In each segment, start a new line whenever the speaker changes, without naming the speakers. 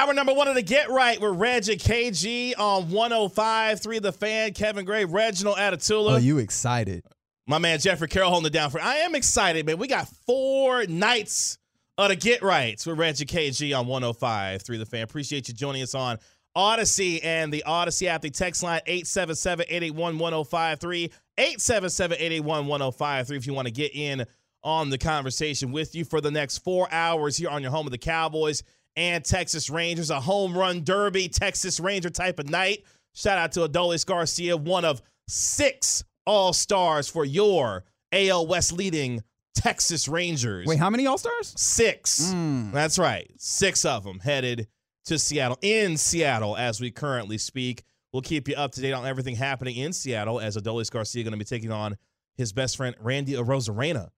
Hour number one of the Get Right with Reg and KG on 105.3 The Fan. Kevin Gray, Reginald Atatula.
Oh, you excited?
My man Jeffrey Carroll holding it down for. I am excited, man. We got four nights of the Get Rights with Reg and KG on 105.3 The Fan. Appreciate you joining us on Audacy and the Audacy app. The text line 877-881-1053. 877-881-1053 if you want to get in on the conversation with you for the next four hours here on your home of the Cowboys and Texas Rangers. A home run derby, Texas Ranger type of night. Shout out to Adolis Garcia, one of six All Stars for your AL West leading Texas Rangers.
Wait, how many All Stars?
Six. Hmm. That's right. Six of them headed to Seattle, in Seattle as we currently speak. We'll keep you up to date on everything happening in Seattle as Adolis Garcia going to be taking on his best friend Randy Arozarena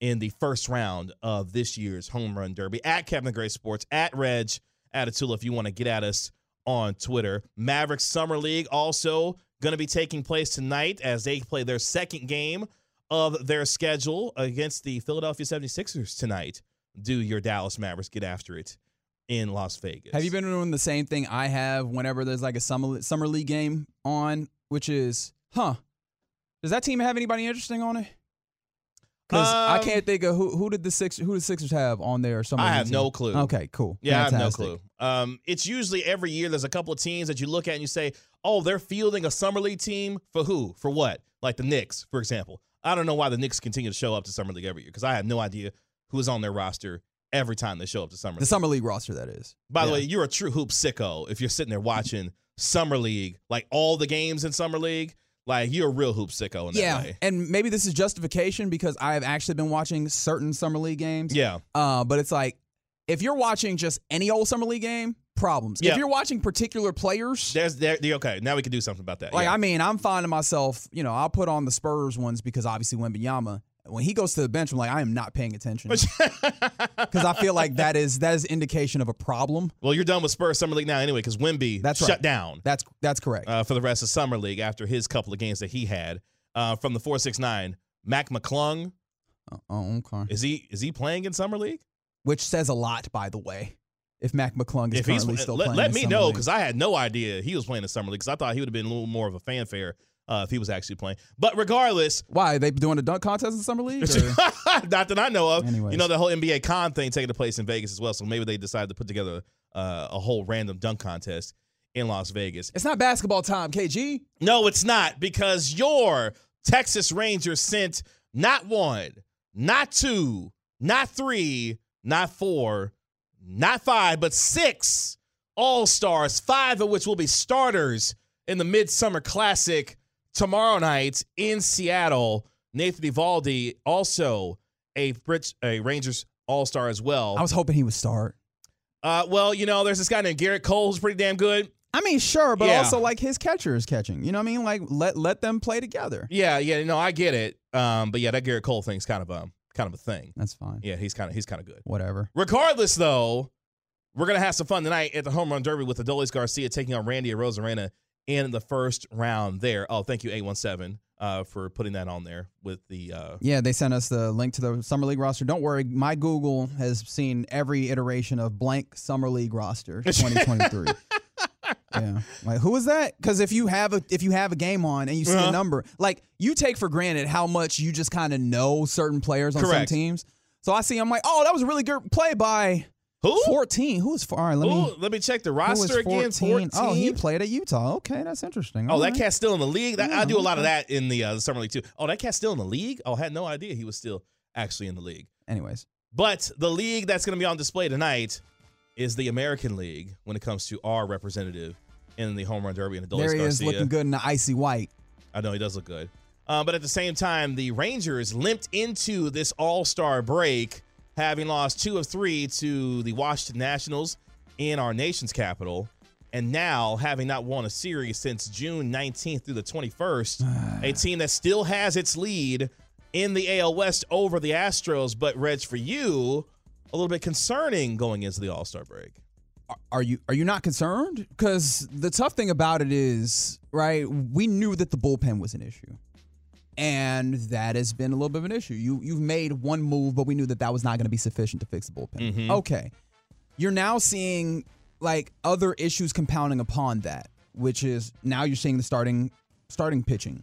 in the first round of this year's home run derby at Kevin Gray Sports at Reg Atatula if you want to get at us on Twitter. Mavericks Summer League also going to be taking place tonight as they play their second game of their schedule against the Philadelphia 76ers tonight. Do your Dallas Mavericks get after it in Las Vegas?
Have you been doing the same thing I have whenever there's like a summer summer league game on, which is, huh? Does that team have anybody interesting on it? Because I
Um,
can't think of who who did the six who the Sixers have on their summer.
I have no clue.
Okay, cool.
Yeah, I have no clue. Um, it's usually every year there's a couple of teams that you look at and you say, oh, they're fielding a summer league team for who? For what? Like the Knicks, for example. I don't know why the Knicks continue to show up to summer league every year because I have no idea who is on their roster every time they show up to summer league.
The summer league roster, that is.
By the way, you're a true hoop sicko if you're sitting there watching summer league, like all the games in summer league. Like you're a real hoop sicko in that
Yeah,
way.
and maybe this is justification because I have actually been watching certain summer league games.
Yeah.
Uh, but it's like if you're watching just any old summer league game, problems.
Yeah.
If you're watching particular players,
There's there, okay. Now we can do something about that.
like
yeah.
I mean, I'm finding myself, you know, I'll put on the Spurs ones because obviously Wembanyama. When he goes to the bench, I'm like, I am not paying attention because I feel like that is that is indication of a problem.
well, you're done with Spurs summer league now anyway because Wemby
That's
shut
right.
down.
That's that's correct.
uh, for the rest of summer league after his couple of games that he had uh, from the four six nine. Mac McClung
oh, okay.
is he is he playing in summer league?
Which says a lot, by the way. If Mac McClung is
if
currently still
let,
playing,
let me know because I had no idea he was playing in summer league because I thought he would have been a little more of a fanfare uh, if he was actually playing. But regardless,
why they doing a dunk contest in the summer league?
not that I know of.
Anyways.
You know the whole NBA con thing taking place in Vegas as well. So maybe they decided to put together uh, a whole random dunk contest in Las Vegas.
it's not basketball time, KG.
No, it's not because your Texas Rangers sent not one, not two, not three, not four, not five, but six All Stars, five of which will be starters in the Midsummer Classic tomorrow night in Seattle. Nathan Eovaldi, also a Brit- a Rangers All Star as well.
I was hoping he would start.
uh, well, you know, there's this guy named Gerrit Cole who's pretty damn good.
I mean, sure, but
Yeah.
also like his catcher is catching. You know what I mean? Like let let them play together.
Yeah, yeah, no, I get it. Um, but yeah, that Gerrit Cole thing's kind of a kind of a thing.
That's fine.
Yeah, he's kind of he's kind of good.
Whatever.
Regardless, though, we're gonna have some fun tonight at the home run derby with Adolis Garcia taking on Randy Arozarena in the first round. There. Oh, thank you, eight one seven, uh, for putting that on there with the. Uh,
Yeah, they sent us the link to the summer league roster. Don't worry, my Google has seen every iteration of blank summer league roster 2023. yeah, like who is that? Because if you have a if you have a game on and you see
Uh-huh.
a number, like you take for granted how much you just kind of know certain players on
Correct.
some teams. So I see, I'm like, oh, that was a really good play by
who?
14. Who is for? All right, let
Ooh,
me.
let me check the roster again. 14.
Oh, he played at Utah. Okay, that's interesting.
Oh,
All
that
right.
cat's still in the league. That, I do a lot of that in the, uh, the summer league too. Oh, that cat's still in the league. Oh, I had no idea he was still actually in the league.
Anyways,
But the league that's going to be on display tonight is the American League when it comes to our representative in the home run derby and Adolis
there he
Garcia.
is looking good in the icy white.
I know he does look good. Uh, but at the same time, the Rangers limped into this All Star break, having lost two of three to the Washington Nationals in our nation's capital, and now having not won a series since June 19th through the 21st. a team that still has its lead in the AL West over the Astros. But, Reg, for you, a little bit concerning going into the All Star break.
are you are you not concerned? Because the tough thing about it is, right? We knew that the bullpen was an issue, and that has been a little bit of an issue. You you've made one move, but we knew that that was not going to be sufficient to fix the bullpen.
Mhm.
Okay, you're now seeing like other issues compounding upon that, which is now you're seeing the starting starting pitching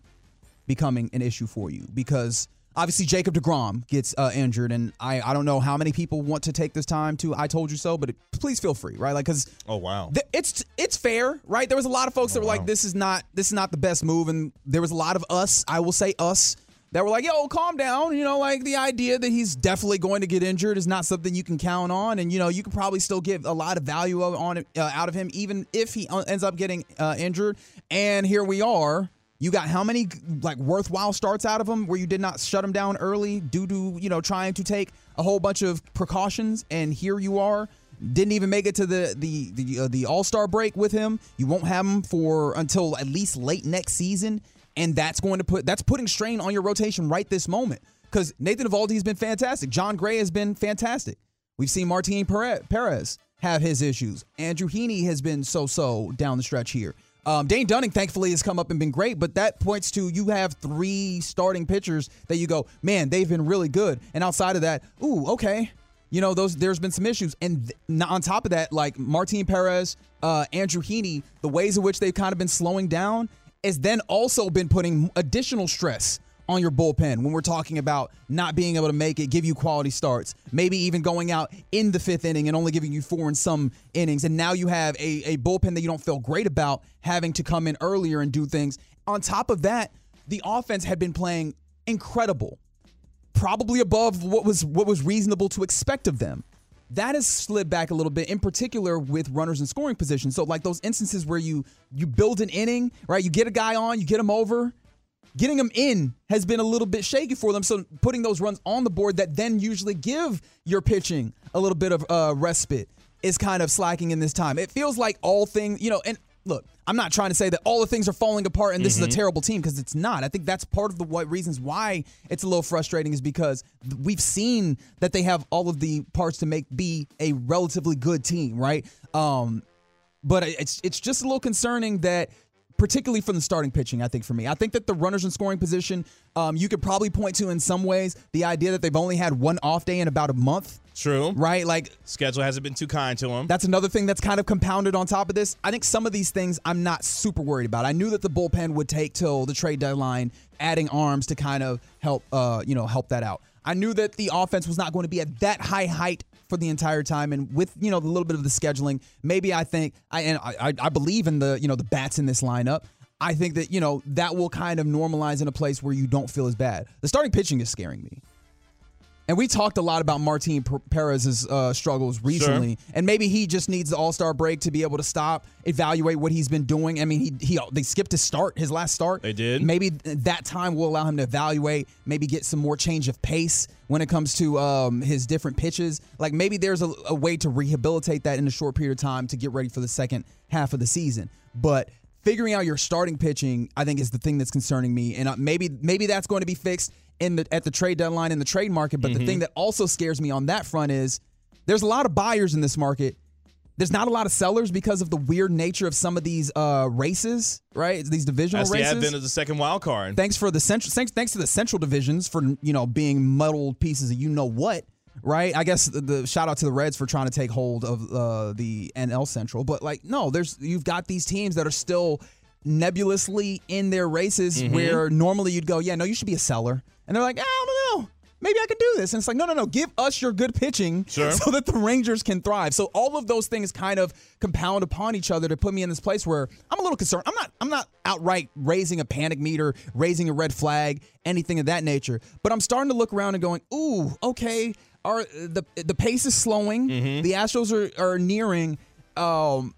becoming an issue for you because obviously Jacob DeGrom gets uh, injured, and I, I don't know how many people want to take this time to I told you so, but it, please feel free, right? Like, because
oh wow,
th- it's it's fair, right? There was a lot of folks that were like, this is not this is not the best move, and there was a lot of us, I will say us. That were like, yo, calm down. You know, like the idea that he's definitely going to get injured is not something you can count on, and you know you can probably still give a lot of value of, on uh, out of him, even if he uh, ends up getting uh, injured. And here we are, you got how many like worthwhile starts out of him where you did not shut him down early due to you know trying to take a whole bunch of precautions, and here you are. Didn't even make it to the the the, uh, the All Star break with him. You won't have him for until at least late next season, and that's going to put that's putting strain on your rotation right this moment. Because Nathan Eovaldi has been fantastic. Jon Gray has been fantastic. We've seen Martin Perez have his issues. Andrew Heaney has been so so down the stretch here. Um, Dane Dunning, thankfully, has come up and been great, but that points to you have three starting pitchers that you go, man, they've been really good. And outside of that, ooh, okay, you know, those there's been some issues. And th- on top of that, like Martin Perez, uh, Andrew Heaney, the ways in which they've kind of been slowing down has then also been putting additional stress on your bullpen when we're talking about not being able to make it, give you quality starts, maybe even going out in the fifth inning and only giving you four in some innings. And now you have a, a bullpen that you don't feel great about having to come in earlier and do things. On top of that, the offense had been playing incredible, probably above what was what was reasonable to expect of them. That has slid back a little bit, in particular with runners in scoring position. So, like those instances where you you build an inning, right? You get a guy on, you get him over, getting them in has been a little bit shaky for them. So putting those runs on the board that then usually give your pitching a little bit of uh, respite is kind of slacking in this time. It feels like all things, you know, and look, I'm not trying to say that all the things are falling apart and this mm-hmm. is a mm-hmm. terrible team because it's not. I think that's part of the what reasons why it's a little frustrating is because we've seen that they have all of the parts to make be a relatively good team, right? Um, but it's it's just a little concerning that particularly from the starting pitching, I think for me. I think that the runners in scoring position, um, you could probably point to in some ways the idea that they've only had one off day in about a month.
True.
Right? Like
schedule hasn't been too kind to them.
That's another thing that's kind of compounded on top of this. I think some of these things I'm not super worried about. I knew that the bullpen would take till the trade deadline, adding arms to kind of help uh, you know, help that out. I knew that the offense was not going to be at that high height for the entire time. And with you know a little bit of the scheduling, maybe I think I and I, I believe in the you know the bats in this lineup. I think that you know that will kind of normalize in a place where you don't feel as bad. The starting pitching is scaring me. And we talked a lot about Martin Perez's uh, struggles recently, sure. and maybe he just needs the All Star break to be able to stop, evaluate what he's been doing. I mean, he he they skipped his start, his last start.
They did.
Maybe that time will allow him to evaluate, maybe get some more change of pace when it comes to um, his different pitches. Like maybe there's a, a way to rehabilitate that in a short period of time to get ready for the second half of the season. But figuring out your starting pitching, I think, is the thing that's concerning me. And uh, maybe maybe that's going to be fixed in the at the trade deadline in the trade market. But mm-hmm. the thing that also scares me on that front is there's a lot of buyers in this market. There's not a lot of sellers because of the weird nature of some of these uh, races, right? These divisional
That's
races.
the advent of the second wild card.
Thanks for the central. Thanks, thanks to the central divisions for you know being muddled pieces of you know what right? I guess the, the, shout out to the Reds for trying to take hold of uh, the NL Central, but like no, there's you've got these teams that are still nebulously in their races mm-hmm. where normally you'd go, yeah, no, you should be a seller. And they're like, I don't know. Maybe I could do this. And it's like, no, no, no. Give us your good pitching sure. so that the Rangers can thrive. So all of those things kind of compound upon each other to put me in this place where I'm a little concerned. I'm not I'm not outright raising a panic meter, raising a red flag, anything of that nature. But I'm starting to look around and going, ooh, okay, are the the pace is slowing. Mm-hmm. The Astros are, are nearing um,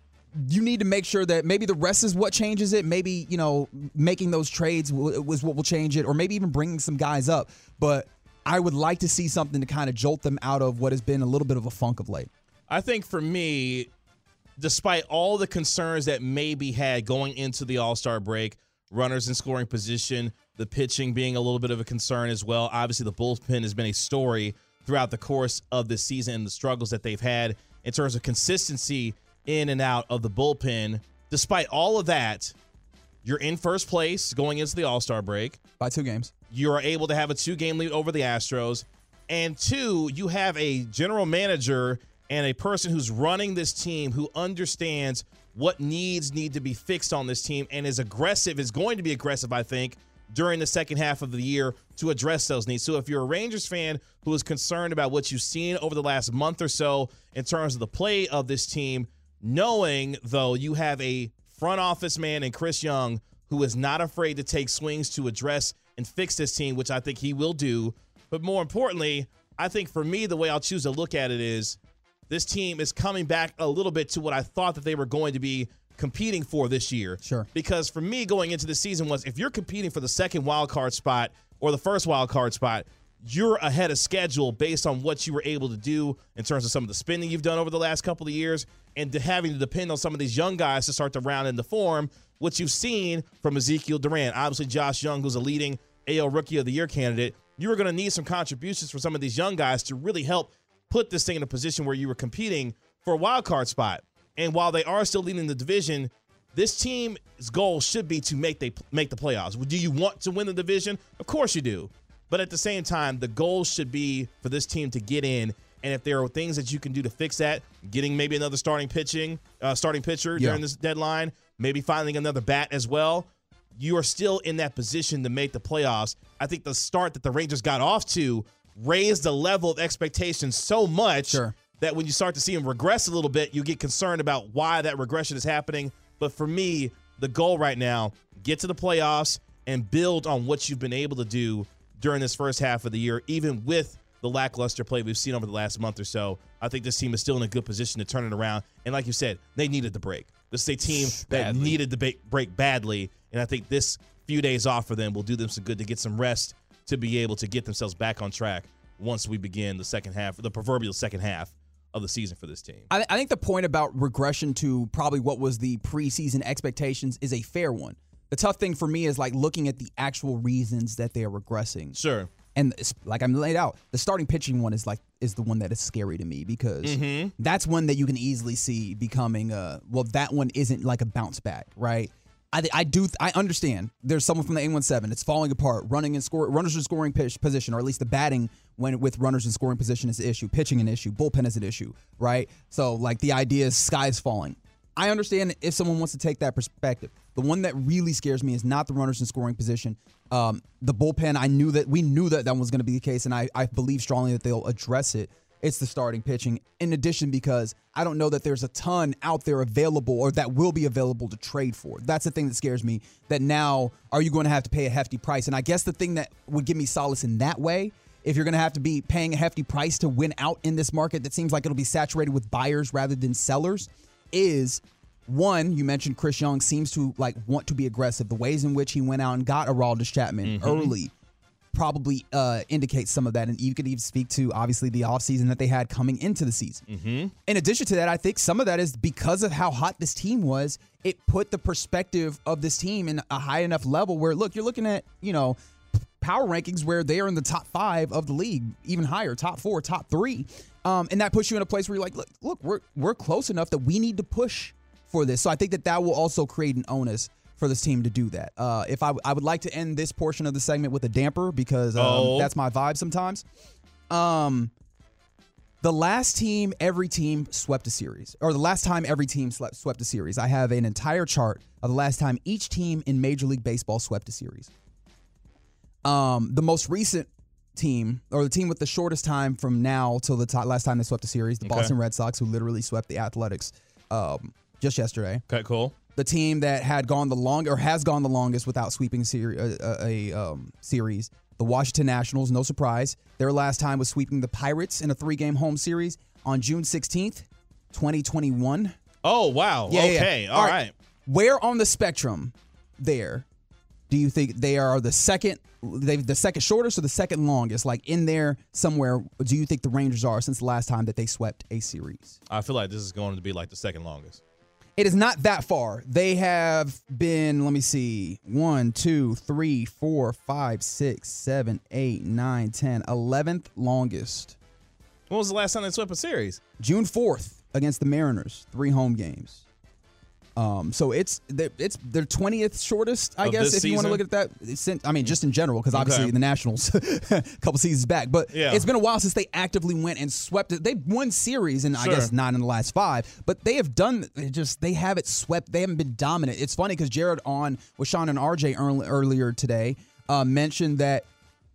you need to make sure that maybe the rest is what changes it. Maybe you know making those trades was what will change it, or maybe even bringing some guys up. But I would like to see something to kind of jolt them out of what has been a little bit of a funk of late.
I think for me, despite all the concerns that maybe had going into the All Star break, runners in scoring position, the pitching being a little bit of a concern as well. Obviously, the bullpen has been a story throughout the course of the season and the struggles that they've had in terms of consistency in and out of the bullpen. Despite all of that, you're in first place going into the All Star break
by two games.
You are able to have a two game lead over the Astros. And two, you have a general manager and a person who's running this team who understands what needs need to be fixed on this team and is aggressive, is going to be aggressive, I think, during the second half of the year to address those needs. So if you're a Rangers fan who is concerned about what you've seen over the last month or so in terms of the play of this team, knowing though you have a front office man in Chris Young who is not afraid to take swings to address and fix this team, which I think he will do. But more importantly, I think for me, the way I'll choose to look at it is this team is coming back a little bit to what I thought that they were going to be competing for this year.
Sure.
Because for me, going into the season was if you're competing for the second wild card spot or the first wild card spot, you're ahead of schedule based on what you were able to do in terms of some of the spending you've done over the last couple of years and to having to depend on some of these young guys to start to round into form, what you've seen from Ezequiel Duran. Obviously, Josh Jung, who's a leading AL Rookie of the Year candidate. You are going to need some contributions from some of these young guys to really help put this thing in a position where you were competing for a wild card spot. And while they are still leading the division, this team's goal should be to make they make the playoffs. Do you want to win the division? Of course you do. But at the same time, the goal should be for this team to get in. And if there are things that you can do to fix that, getting maybe another starting pitching, uh, starting pitcher
Yeah.
during this deadline, maybe finding another bat as well, you are still in that position to make the playoffs. I think the start that the Rangers got off to raised the level of expectations so much
Sure.
that when you start to see them regress a little bit, you get concerned about why that regression is happening. But for me, the goal right now, get to the playoffs and build on what you've been able to do during this first half of the year, even with the lackluster play we've seen over the last month or so. I think this team is still in a good position to turn it around. And like you said, they needed the break. This is a team that
Badly.
needed the break badly. And I think this few days off for them will do them some good to get some rest to be able to get themselves back on track once we begin the second half, the proverbial second half of the season for this team.
I, I think the point about regression to probably what was the preseason expectations is a fair one. The tough thing for me is like looking at the actual reasons that they are regressing.
Sure.
And it's, like I'm laid out, the starting pitching one is like is the one that is scary to me because
Mm-hmm.
that's one that you can easily see becoming a well. That one isn't like a bounce back, right? I I do I understand. There's someone from the A17. It's falling apart. Running and score runners in scoring pitch, position, or at least the batting when with runners in scoring position is an issue. Pitching an issue. Bullpen is an issue, right? So like the idea is sky's falling. I understand if someone wants to take that perspective. The one that really scares me is not the runners in scoring position. Um, the bullpen, I knew that we knew that that was going to be the case, and I, I believe strongly that they'll address it. It's the starting pitching. In addition, because I don't know that there's a ton out there available or that will be available to trade for. That's the thing that scares me. That now, are you going to have to pay a hefty price? And I guess the thing that would give me solace in that way if you're going to have to be paying a hefty price to win out in this market that seems like it'll be saturated with buyers rather than sellers is one you mentioned chris young seems to like want to be aggressive. The ways in which he went out and got Aroldis chapman early probably uh, indicates some of that. And you could even speak to obviously the offseason that they had coming into the season. In addition to that i think some of that is because of how hot this team was it put the perspective of this team in a high enough level where look you're looking at you know power rankings where they are in the top five of the league, even higher, top four, top three, um, and that puts you in a place where you're like, look, look, we're we're close enough that we need to push for this. So I think that that will also create an onus for this team to do that. Uh, if I I would like to end this portion of the segment with a damper because um,
Oh.
that's my vibe sometimes. Um, the last team, every team swept a series, or the last time every team swept a series. I have an entire chart of the last time each team in Major League Baseball swept a series. Um, the most recent team, or the team with the shortest time from now till the ti- last time they swept a series, the
Okay.
Boston Red Sox, who literally swept the Athletics um, just yesterday.
Okay, cool.
The team that had gone the long or has gone the longest without sweeping seri- a, a, a um, series, the Washington Nationals. No surprise, their last time was sweeping the Pirates in a three-game home series on June sixteenth, twenty twenty-one.
Oh, wow.
Yeah, yeah.
okay.
All
All
right.
right.
Where on the spectrum there do you think they are the second they the second shortest or the second longest? Like in there somewhere, do you think the Rangers are since the last time that they swept a series?
I feel like this is going to be like the second longest.
It is not that far. They have been, let me see, one, two, three, four, five, six, seven, eight, nine, ten, eleventh longest.
When was the last time they swept a series?
June 4th against the Mariners, three home games. Um, so it's they're- it's their twentieth shortest, I
Of
guess, if you want to look at that. Since, I mean, just in general, because obviously
Okay.
the Nationals a couple seasons back, but
Yeah.
it's been a while since they actively went and swept it. They've won series, and I guess not in the last five, but they have done it just they have it swept. They haven't been dominant. It's funny because Jared on with Sean and RJ earl- earlier today uh, mentioned that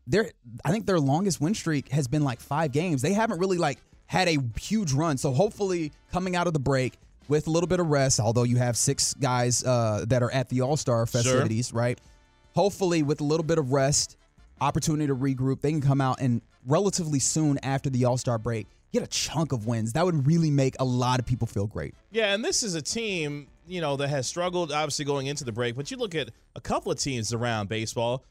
their I think their longest win streak has been like five games. They haven't really like had a huge run. So hopefully coming out of the break with a little bit of rest, although you have six guys uh, that are at the All Star festivities, right? Hopefully with a little bit of rest, opportunity to regroup, they can come out and relatively soon after the All Star break get a chunk of wins. That would really make a lot of people feel great.
Yeah, and this is a team, you know, that has struggled obviously going into the break, but you look at a couple of teams around baseball.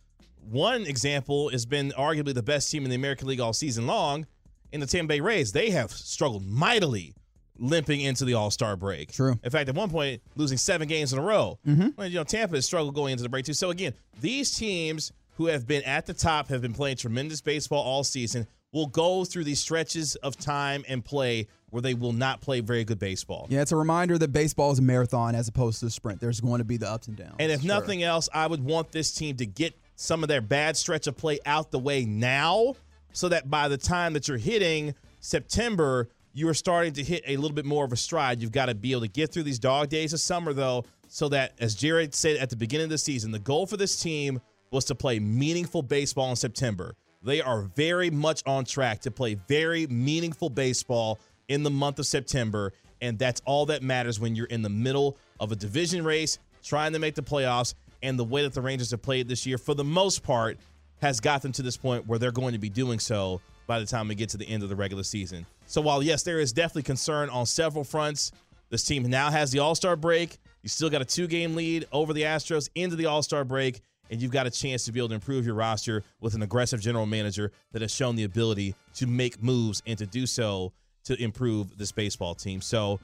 One example has been arguably the best team in the American League all season long in the Tampa Bay Rays. They have struggled mightily limping into the All-Star break.
True.
In fact, at one point losing 7 games in a row. Mm-hmm. Well, you know, Tampa has struggled going into the break too. So again, these teams who have been at the top have been playing tremendous baseball all season will go through these stretches of time and play where they will not play very good baseball.
Yeah, it's a reminder that baseball is a marathon as opposed to a sprint. There's going to be the ups and downs.
And if
Sure.
nothing else, I would want this team to get some of their bad stretch of play out the way now so that by the time that you're hitting September, you are starting to hit a little bit more of a stride. You've got to be able to get through these dog days of summer, though, so that, as Jared said at the beginning of the season, the goal for this team was to play meaningful baseball in September. They are very much on track to play very meaningful baseball in the month of September. And that's all that matters when you're in the middle of a division race, trying to make the playoffs. And the way that the Rangers have played this year, for the most part, has got them to this point where they're going to be doing so by the time we get to the end of the regular season. So while yes, there is definitely concern on several fronts, this team now has the All-Star break. You still got a two-game lead over the Astros into the All-Star break, and you've got a chance to be able to improve your roster with an aggressive general manager that has shown the ability to make moves and to do so to improve this baseball team. So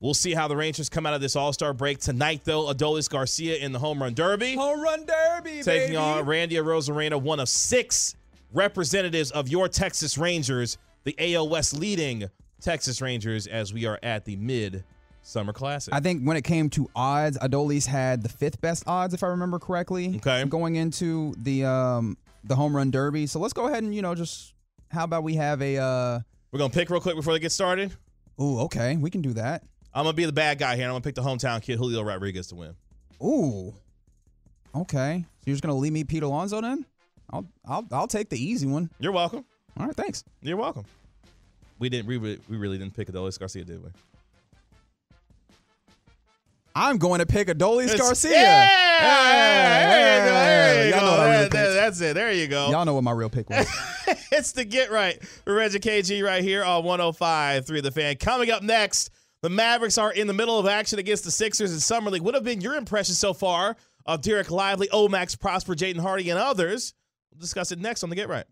we'll see how the Rangers come out of this All-Star break tonight, though. Adolis Garcia in the home run derby
home run derby,
taking on Randy Arozarena, one of six representatives of your Texas Rangers, the AL West leading Texas Rangers, as we are at the mid summer classic.
I think when it came to odds, Adolis had the fifth best odds, if I remember correctly.
Okay.
Going into the um the home run derby. So let's go ahead and you know just how about we have a uh
We're gonna pick real quick before they get started.
ooh okay we can do that.
I'm gonna be the bad guy here, and I'm gonna pick the hometown kid Julio Rodriguez to win.
Ooh. Okay. So you're just gonna leave me Pete Alonso then? I'll I'll I'll take the easy one.
You're welcome.
All right, thanks.
You're welcome. We didn't. We really, we really didn't pick Adolis Garcia, did we?
I'm going to pick Adolis Garcia.
Yeah, there you go. There you go.
know what I really
That- that- that's it. There you go.
Y'all know what my real pick was.
it's the Get Right Reggie KG right here on 105 3 The Fan. Coming up next, the Mavericks are in the middle of action against the Sixers in Summer League. What have been your impressions so far of Dereck Lively, Omax, Prosper, Jaden Hardy, and others? We'll discuss it next on the Get Right.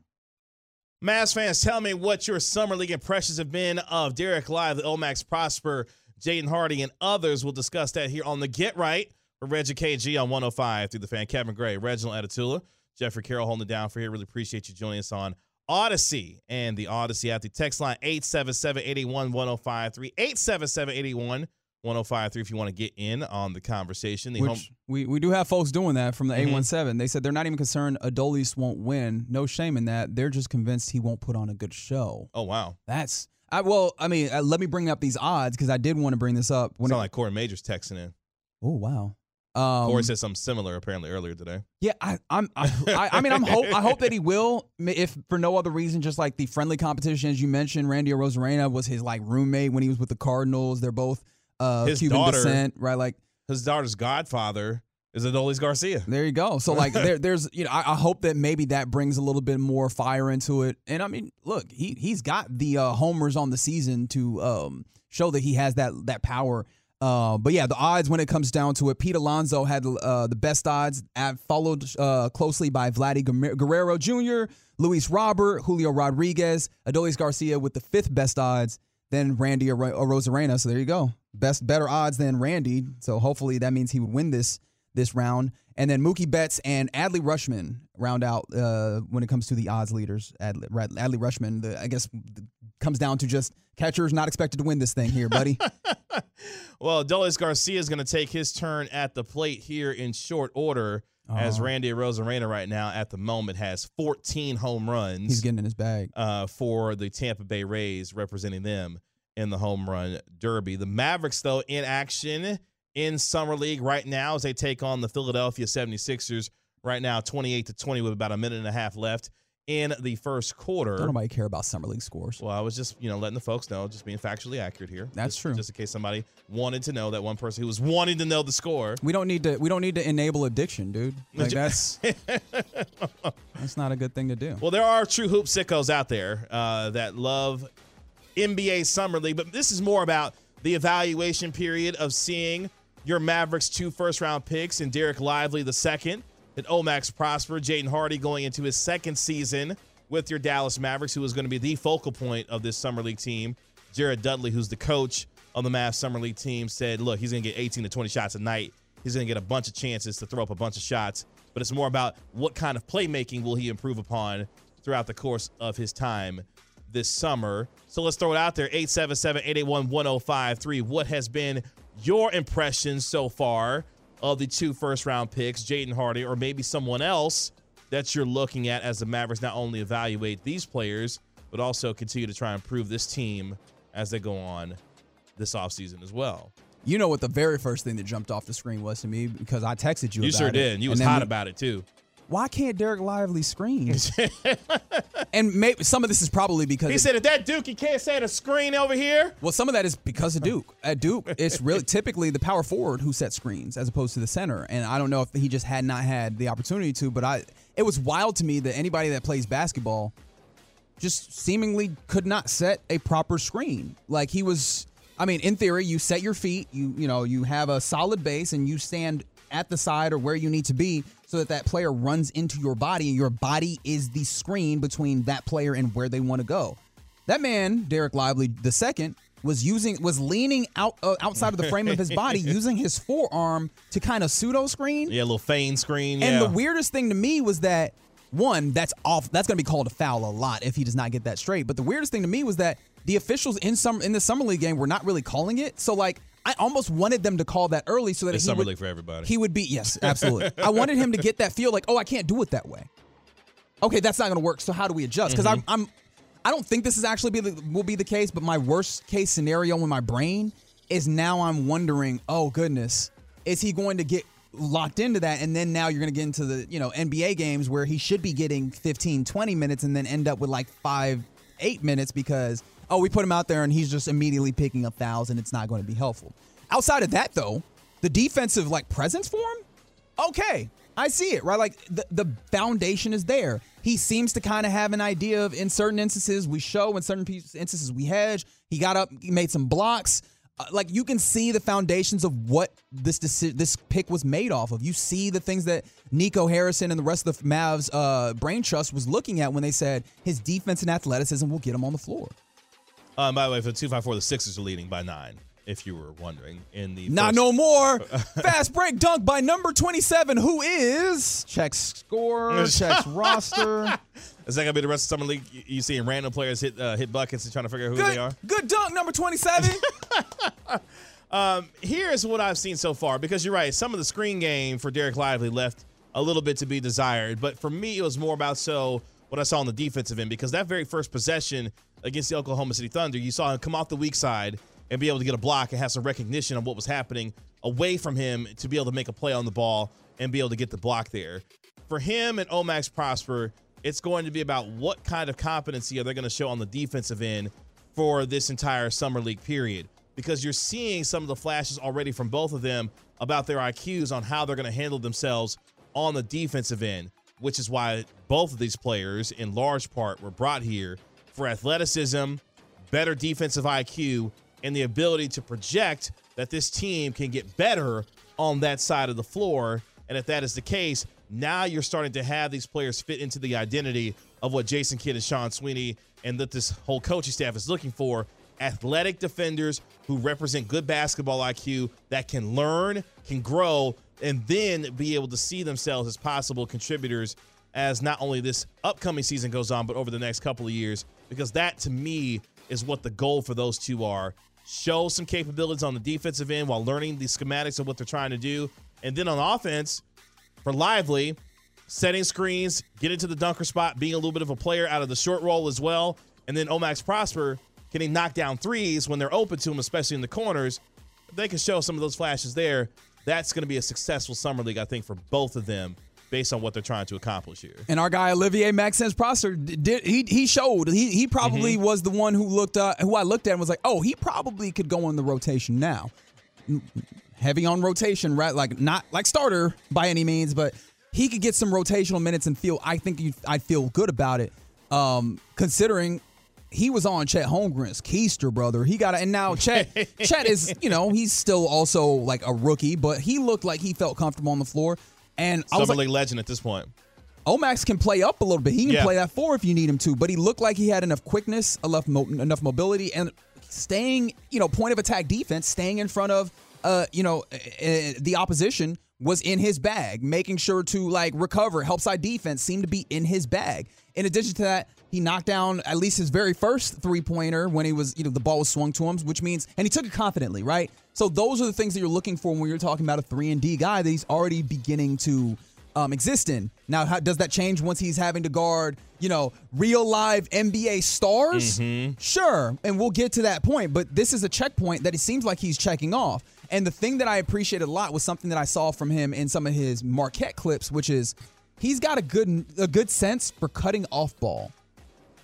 Mavs fans, tell me what your Summer League impressions have been of Dereck Lively, Omax, Prosper, Jaden Hardy, and others. We'll discuss that here on the Get Right for Reggie KG on 105 through the fan. Kevin Gray, Reginald Atatula, Jeffrey Carroll holding it down for here. Really appreciate you joining us on Audacy and the Audacy at the text line 877 81 1053. 877 81 1053 if you want to get in on the conversation. The home,
we, we do have folks doing that from the
Mhm.
A17. They said they're not even concerned Adolis won't win. No shame in that. They're just convinced he won't put on a good show.
oh, wow.
That's I well, I mean, uh, let me bring up these odds because I did want to bring this up. When
Sound
it-
like Corey Majors texting in.
oh wow, um,
Corey said something similar apparently earlier today.
yeah, I, I'm, I, I, I mean, I'm hope, I hope that he will, if for no other reason, just like the friendly competition, as you mentioned, Randy Arozarena was his like roommate when he was with the Cardinals. They're both uh,
His
Cuban
daughter-
descent, right? Like
His daughter's godfather is Adolis Garcia.
There you go. So like there, there's you know I, I hope that maybe that brings a little bit more fire into it. And I mean, look, he he's got the uh, homers on the season to um, show that he has that that power. Uh, but yeah, the odds when it comes down to it, Pete Alonso had uh, the best odds, at, followed uh, closely by Vladdy Guerrero Jr., Luis Robert, Julio Rodriguez, Adolis Garcia with the fifth best odds, then Randy or Rosarena. So there you go, best better odds than Randy. So hopefully that means he would win this this round. And then Mookie Betts and Adley Rutschman round out uh, when it comes to the odds leaders. Adley, Adley Rutschman, the, I guess the comes down to just catchers not expected to win this thing here, buddy.
well, Adolis Garcia is going to take his turn at the plate here in short order. As
Oh.
Randy Arozarena right now at the moment has 14 home runs.
He's getting in his bag.
uh, for the Tampa Bay Rays, representing them in the home run derby. The Mavericks, though, in action in Summer League right now as they take on the Philadelphia 76ers right now, 28 to 20, with about a minute and a half left in the first quarter.
Don't nobody care about summer league scores.
Well, I was just, you know, letting the folks know, just being factually accurate here.
That's
Just-
true.
Just in case somebody wanted to know that one person who was wanting to know the score.
We don't need to. We don't need to enable addiction, dude. Like that's that's not a good thing to do.
Well, there are true hoop sickos out there uh, that love NBA Summer League, but this is more about the evaluation period of seeing your Mavericks two first round picks and Dereck Lively the second, and Omax Prosper, Jaden Hardy going into his second season with your Dallas Mavericks, who is going to be the focal point of this Summer League team. Jared Dudley, who's the coach of the Mavs Summer League team, said, look, he's going to get 18 to 20 shots a night. He's going to get a bunch of chances to throw up a bunch of shots, but it's more about what kind of playmaking will he improve upon throughout the course of his time this summer. So let's throw it out there 877 881 1053. What has been your impression so far of the two first round picks, Jaden Hardy, or maybe someone else that you're looking at as the Mavericks not only evaluate these players, but also continue to try and improve this team as they go on this offseason as well?
You know what the very first thing that jumped off the screen was to me because I texted you.
You sure
it.
did. And you
And
was hot
we-
about it too.
Why can't Dereck Lively screen? and maybe some of this is probably because
He said, if that Duke, you can't say the screen over here.
Well, some of that is because of Duke. At Duke, it's really typically the power forward who sets screens as opposed to the center. And I don't know if he just had not had the opportunity to, but I it was wild to me that anybody that plays basketball just seemingly could not set a proper screen. Like he was I mean, in theory, you set your feet, you you know, you have a solid base and you stand at the side or where you need to be so that that player runs into your body and your body is the screen between that player and where they want to go. That man, Dereck Lively the second, was using was leaning out uh, outside of the frame of his body using his forearm to kind of pseudo screen.
Yeah, a little feign screen.
And
yeah.
the weirdest thing to me was that one, that's off. That's going to be called a foul a lot if he does not get that straight. But the weirdest thing to me was that the officials in some in the summer league game were not really calling it. So like, I almost wanted them to call that early so that
It's
he
summer
would,
league for everybody.
He would be yes, absolutely. I wanted him to get that feel like, oh, I can't do it that way. Okay, that's not going to work. So how do we adjust? Because
Mm-hmm.
I'm, I'm, I don't think this is actually be the, will be the case. But my worst case scenario in my brain is now I'm wondering, oh goodness, is he going to get locked into that and then now you're going to get into the you know NBA games where he should be getting 15 20 minutes and then end up with like 5 8 minutes because oh we put him out there and he's just immediately picking up fouls and it's not going to be helpful. Outside of that though, the defensive like presence for him okay, I see it, right? Like the, the foundation is there. He seems to kind of have an idea of, in certain instances, we show, in certain instances, we hedge. He got up, he made some blocks. Uh, like you can see the foundations of what this deci- this pick was made off of. You see the things that Nico Harrison and the rest of the Mavs uh, brain trust was looking at when they said his defense and athleticism will get him on the floor.
Um, by the way, for the 254, the Sixers are leading by nine, if you were wondering. In the
Not
first-
no more. Fast break dunk by number 27, who is checks score, checks roster.
Is that gonna be the rest of summer league? You, you seeing random players hit uh, hit buckets and trying to figure out who
Good,
they are?
good dunk, number 27.
Here's what I've seen so far, because you're right. Some of the screen game for Dereck Lively left a little bit to be desired, but for me, it was more about so what I saw on the defensive end, because that very first possession against the Oklahoma City Thunder, you saw him come off the weak side and be able to get a block and have some recognition of what was happening away from him to be able to make a play on the ball and be able to get the block there. For him and Omax Prosper, it's going to be about what kind of competency are they going to show on the defensive end for this entire summer league period because you're seeing some of the flashes already from both of them about their IQs on how they're going to handle themselves on the defensive end, which is why both of these players, in large part, were brought here for athleticism, better defensive IQ, and the ability to project that this team can get better on that side of the floor. And if that is the case, now you're starting to have these players fit into the identity of what Jason Kidd and Sean Sweeney and that this whole coaching staff is looking for athletic defenders who represent good basketball IQ that can learn, can grow, and then be able to see themselves as possible contributors as not only this upcoming season goes on, but over the next couple of years. Because that to me is what the goal for those two are. Show some capabilities on the defensive end while learning the schematics of what they're trying to do. And then on offense, for Lively, setting screens, get into the dunker spot, being a little bit of a player out of the short roll as well. And then Omax Prosper, can he knock down threes when they're open to him, especially in the corners? If they can show some of those flashes there, that's going to be a successful summer league, I think, for both of them based on what they're trying to accomplish here.
And our guy Olivier Maxence Prosper did he he showed he he probably mm-hmm. was the one who looked uh, who I looked at and was like, oh, he probably could go in the rotation now. Heavy on rotation, right? Like not like starter by any means, but he could get some rotational minutes and feel. I think I'd feel good about it, um, considering he was on Chet Holmgren's keister, brother. He got it, and now Chet Chet is you know he's still also like a rookie, but he looked like he felt comfortable on the floor. And
I
was
like,
league
legend at this point.
Omax can play up a little bit. He can yeah. play that four if you need him to, but he looked like he had enough quickness, enough mo- enough mobility, and staying, you know, point of attack defense, staying in front of, uh, you know, uh, the opposition was in his bag. Making sure to like recover, help side defense seemed to be in his bag. In addition to that, he knocked down at least his very first three pointer when he was, you know, the ball was swung to him, which means, and he took it confidently, right? So those are the things that you're looking for when you're talking about a three and D guy that he's already beginning to um, exist in. Now, how, does that change once he's having to guard, you know, real live NBA stars? Mm-hmm. Sure, and we'll get to that point. But this is a checkpoint that it seems like he's checking off. And the thing that I appreciated a lot was something that I saw from him in some of his Marquette clips, which is he's got a good a good sense for cutting off ball.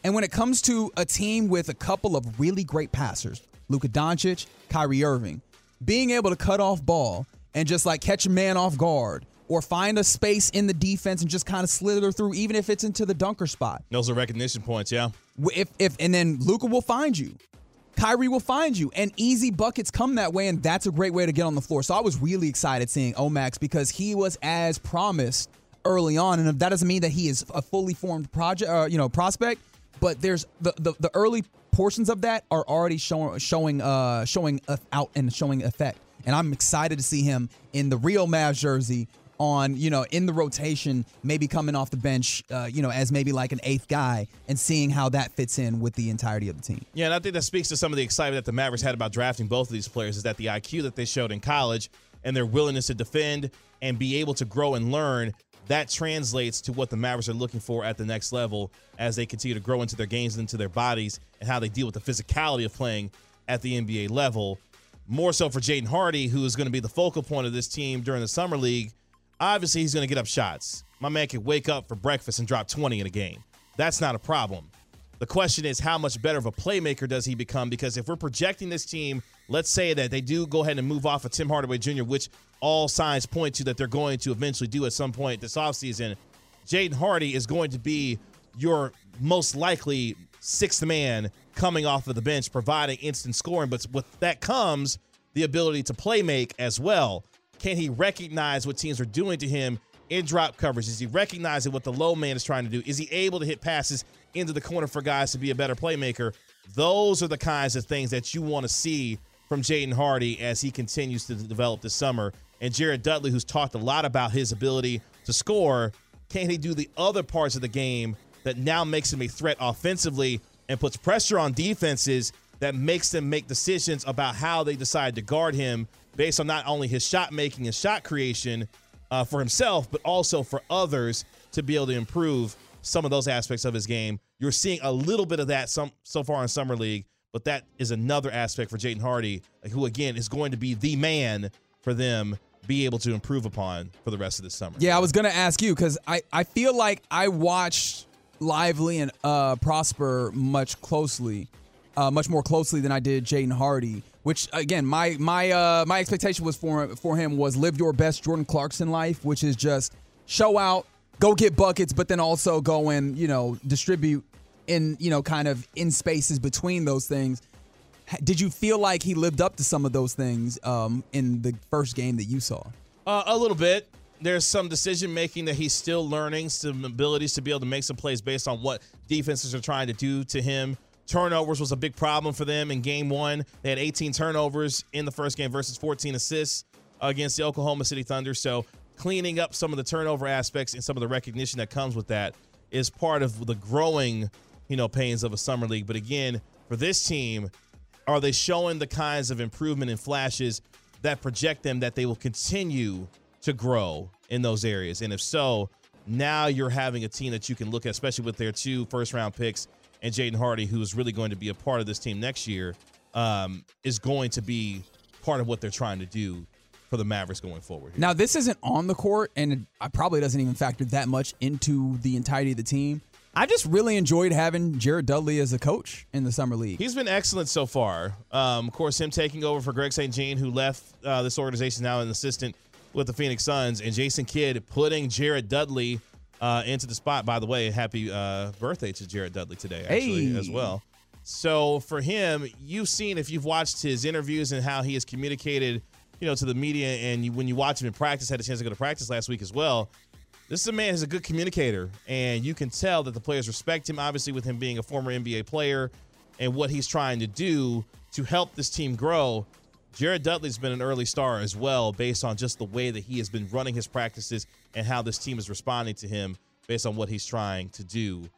And when it comes to a team with a couple of really great passers, Luka Doncic, Kyrie Irving, being able to cut off ball and just like catch a man off guard or find a space in the defense and just kind of slither through, even if it's into the dunker spot.
Those are recognition points, yeah.
If if and then Luka will find you. Kyrie will find you, and easy buckets come that way, and that's a great way to get on the floor. So I was really excited seeing Omax because he was as promised early on, and that doesn't mean that he is a fully formed project, uh, you know, prospect. But there's the, the the early portions of that are already showing showing uh showing out and showing effect. And I'm excited to see him in the real Mavs jersey on, you know, in the rotation, maybe coming off the bench, uh, you know, as maybe like an eighth guy and seeing how that fits in with the entirety of the team.
Yeah, and I think that speaks to some of the excitement that the Mavericks had about drafting both of these players is that the IQ that they showed in college and their willingness to defend and be able to grow and learn that translates to what the Mavericks are looking for at the next level as they continue to grow into their games and into their bodies and how they deal with the physicality of playing at the NBA level. More so for Jaden Hardy, who is going to be the focal point of this team during the summer league. Obviously, he's going to get up shots. My man can wake up for breakfast and drop 20 in a game. That's not a problem. The question is, how much better of a playmaker does he become? Because if we're projecting this team, let's say that they do go ahead and move off of Tim Hardaway Jr., which all signs point to that they're going to eventually do at some point this offseason. Jaden Hardy is going to be your most likely sixth man coming off of the bench, providing instant scoring. But with that comes the ability to play make as well. Can he recognize what teams are doing to him in drop coverage? Is he recognizing what the low man is trying to do? Is he able to hit passes into the corner for guys to be a better playmaker? Those are the kinds of things that you want to see from Jaden Hardy as he continues to develop this summer and Jared Dudley, who's talked a lot about his ability to score, can he do the other parts of the game that now makes him a threat offensively and puts pressure on defenses that makes them make decisions about how they decide to guard him based on not only his shot making and shot creation uh, for himself, but also for others to be able to improve some of those aspects of his game. You're seeing a little bit of that some so far in summer league, but that is another aspect for Jaden Hardy, who again is going to be the man for them be able to improve upon for the rest of the summer.
Yeah, I was gonna ask you because I I feel like I watched Lively and uh, Prosper much closely, uh, much more closely than I did Jaden Hardy. Which again, my my uh, my expectation was for for him was live your best Jordan Clarkson life, which is just show out, go get buckets, but then also go and you know distribute in you know kind of in spaces between those things. Did you feel like he lived up to some of those things um, in the first game that you saw?
Uh, a little bit. There's some decision making that he's still learning, some abilities to be able to make some plays based on what defenses are trying to do to him. Turnovers was a big problem for them in game one. They had 18 turnovers in the first game versus 14 assists against the Oklahoma City Thunder. So cleaning up some of the turnover aspects and some of the recognition that comes with that is part of the growing, you know, pains of a summer league. But again, for this team, are they showing the kinds of improvement and flashes that project them that they will continue to grow in those areas? And if so, now you're having a team that you can look at, especially with their two first round picks and Jaden Hardy, who is really going to be a part of this team next year, um, is going to be part of what they're trying to do for the Mavericks going forward. here.
Now, this isn't on the court, and it probably doesn't even factor that much into the entirety of the team. I just really enjoyed having Jared Dudley as a coach in the summer league.
He's been excellent so far. Um, of course, him taking over for Greg St. Jean, who left uh, this organization now an assistant with the Phoenix Suns, and Jason Kidd putting Jared Dudley uh, into the spot. By the way, happy uh, birthday to Jared Dudley today, actually,
Hey.
as well. So for him, you've seen if you've watched his interviews and how he has communicated, you know, to the media, and you, when you watch him in practice, had a chance to go to practice last week as well. This is a man who's a good communicator, and you can tell that the players respect him. Obviously, with him being a former NBA player, and what he's trying to do to help this team grow. Jared Dudley's been an early star as well, based on just the way that he has been running his practices and how this team is responding to him, based on what he's trying to do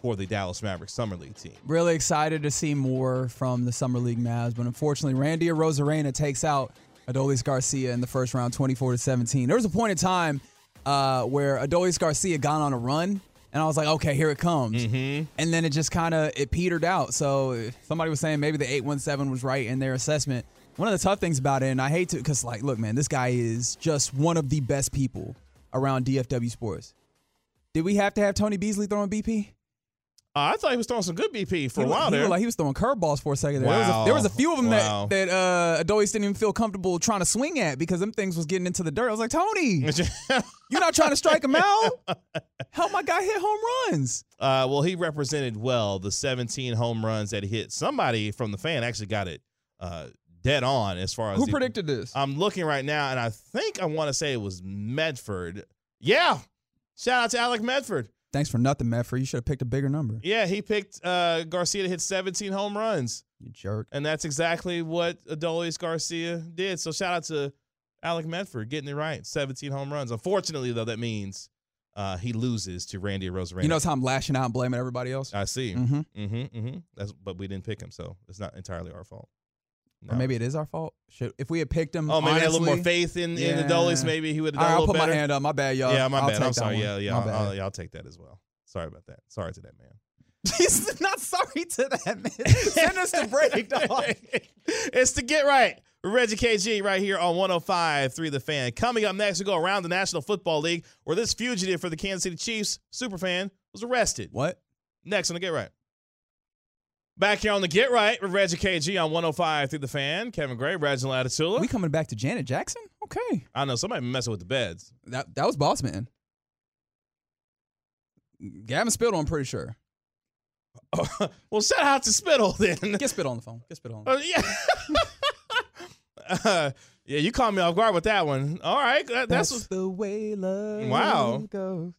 for the Dallas Mavericks Summer League team.
Really excited to see more from the Summer League Mavs, but unfortunately, Randy Arozarena takes out Adolis Garcia in the first round, 24 to 17. There was a point in time uh, where Adolis Garcia got on a run, and I was like, okay, here it comes.
Mm-hmm.
And then it just kind of it petered out. So somebody was saying maybe the 817 was right in their assessment. One of the tough things about it, and I hate to, because like, look, man, this guy is just one of the best people around DFW sports. Did we have to have Tony Beasley throwing BP?
Uh, I thought he was throwing some good BP for
he
a while
he
there.
looked like he was throwing curveballs for a second there. There, was a, there was a few of them
Wow.
that that uh, Adolis didn't even feel comfortable trying to swing at because them things was getting into the dirt. I was like, Tony, you're not trying to strike him out. Help my guy hit home runs.
Uh, well, he represented well the 17 home runs that he hit. Somebody from the fan actually got it uh, dead on as far as
Who
the-
predicted this?
I'm looking right now, and I think I want to say it was Medford. Yeah, shout out to Alec Medford.
Thanks for nothing, Medford. You should have picked a bigger number.
Yeah, he picked uh, Garcia to hit 17 home runs,
You jerk.
and that's exactly what Adolis Garcia did. So shout out to Alec Medford getting it right, 17 home runs. Unfortunately, though, that means uh, he loses to Randy Arozarena.
You know how I'm lashing out and blaming everybody else?
I see.
Mm-hmm.
Mm-hmm. Mm-hmm. That's but we didn't pick him, so it's not entirely our fault.
Or maybe it is our fault. Should, if we had picked him,
Oh, maybe I had a little more faith in, in
Yeah.
Adolis. Maybe he would have done
right,
a
I'll put
better.
my hand up. My bad, y'all.
yeah, my
I'll
bad.
take
I'm
that
sorry.
one.
Yeah, yeah.
My
I'll. I'll, yeah, I'll take that as well. Sorry about that. Sorry to that man.
He's not sorry to that man. Send us the break, dog.
it's the Get Right. Reggie KG right here on 105.3 The Fan. Coming up next, we go around the National Football League where this fugitive for the Kansas City Chiefs, superfan, was arrested.
What?
Next on the Get Right. Back here on the Get Right with Reggie KG on 105 through the fan. Kevin Gray, Reginald Atatula.
We coming back to Janet Jackson? Okay.
I know somebody messing with the beds.
That that was Boss Man. Gavin Spittle, I'm pretty sure.
well, shout out to Spittle then.
Get Spittle on the phone. Get Spittle on the phone.
Uh, yeah. uh, yeah, you caught me off guard with that one. All right, that, that's,
That's the way love
Wow.
goes.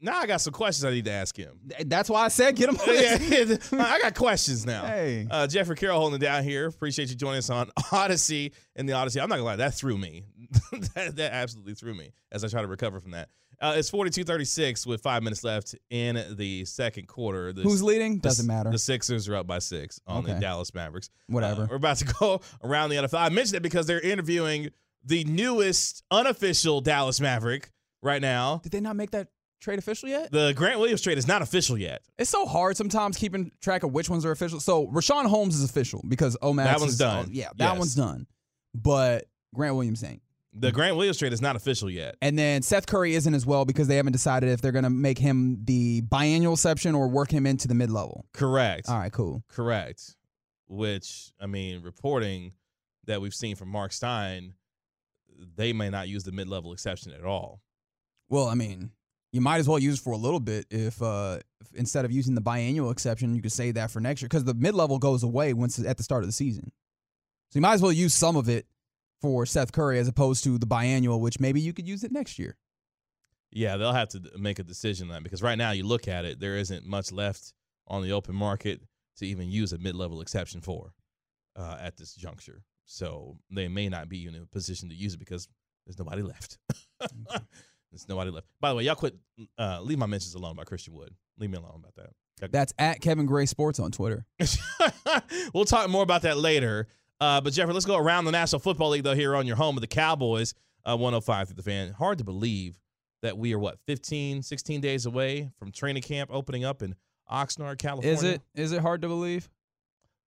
Now I got some questions I need to ask him.
That's why I said get him on
yeah, I got questions now.
Hey.
Uh, Jeffrey Carroll holding it down here. Appreciate you joining us on Audacy and the Audacy. I'm not gonna lie, that threw me. that, that absolutely threw me as I try to recover from that. Uh, it's 42-36 with five minutes left in the second quarter. The,
Who's leading?
the-
Doesn't matter.
The Sixers are up by six on the Dallas Mavericks.
Whatever.
Uh, we're about to go around the NFL. I mentioned it because they're interviewing the newest unofficial Dallas Maverick right now.
Did they not make that trade official yet?
The Grant Williams trade is not official yet.
It's so hard sometimes keeping track of which ones are official. So Richaun Holmes is official because Omax
That one's
is- uh,
done.
oh, yeah, that
Yes.
one's done. But Grant Williams ain't.
The Grant Williams trade is not official yet.
And then Seth Curry isn't as well because they haven't decided if they're going to make him the biannual exception or work him into the mid level.
Correct.
All right, cool.
Correct. Which, I mean, reporting that we've seen from Mark Stein, they may not use the mid level exception at all.
Well, I mean, you might as well use it for a little bit if, uh, if instead of using the biannual exception, you could say that for next year because the mid level goes away once at the start of the season. So you might as well use some of it for Seth Curry as opposed to the biannual, which maybe you could use it next year.
Yeah, they'll have to make a decision on that because right now you look at it, there isn't much left on the open market to even use a mid level exception for uh, at this juncture. So they may not be in a position to use it because there's nobody left. there's nobody left. By the way, y'all quit. Uh, leave my mentions alone by Christian Wood. Leave me alone about that.
That's at Kevin Gray Sports on Twitter.
we'll talk more about that later. Uh, but Jeffrey, let's go around the National Football League though. Here on your home of the Cowboys, uh, 105 through the fan. Hard to believe that we are what 15, 16 days away from training camp opening up in Oxnard, California.
Is it is it hard to believe?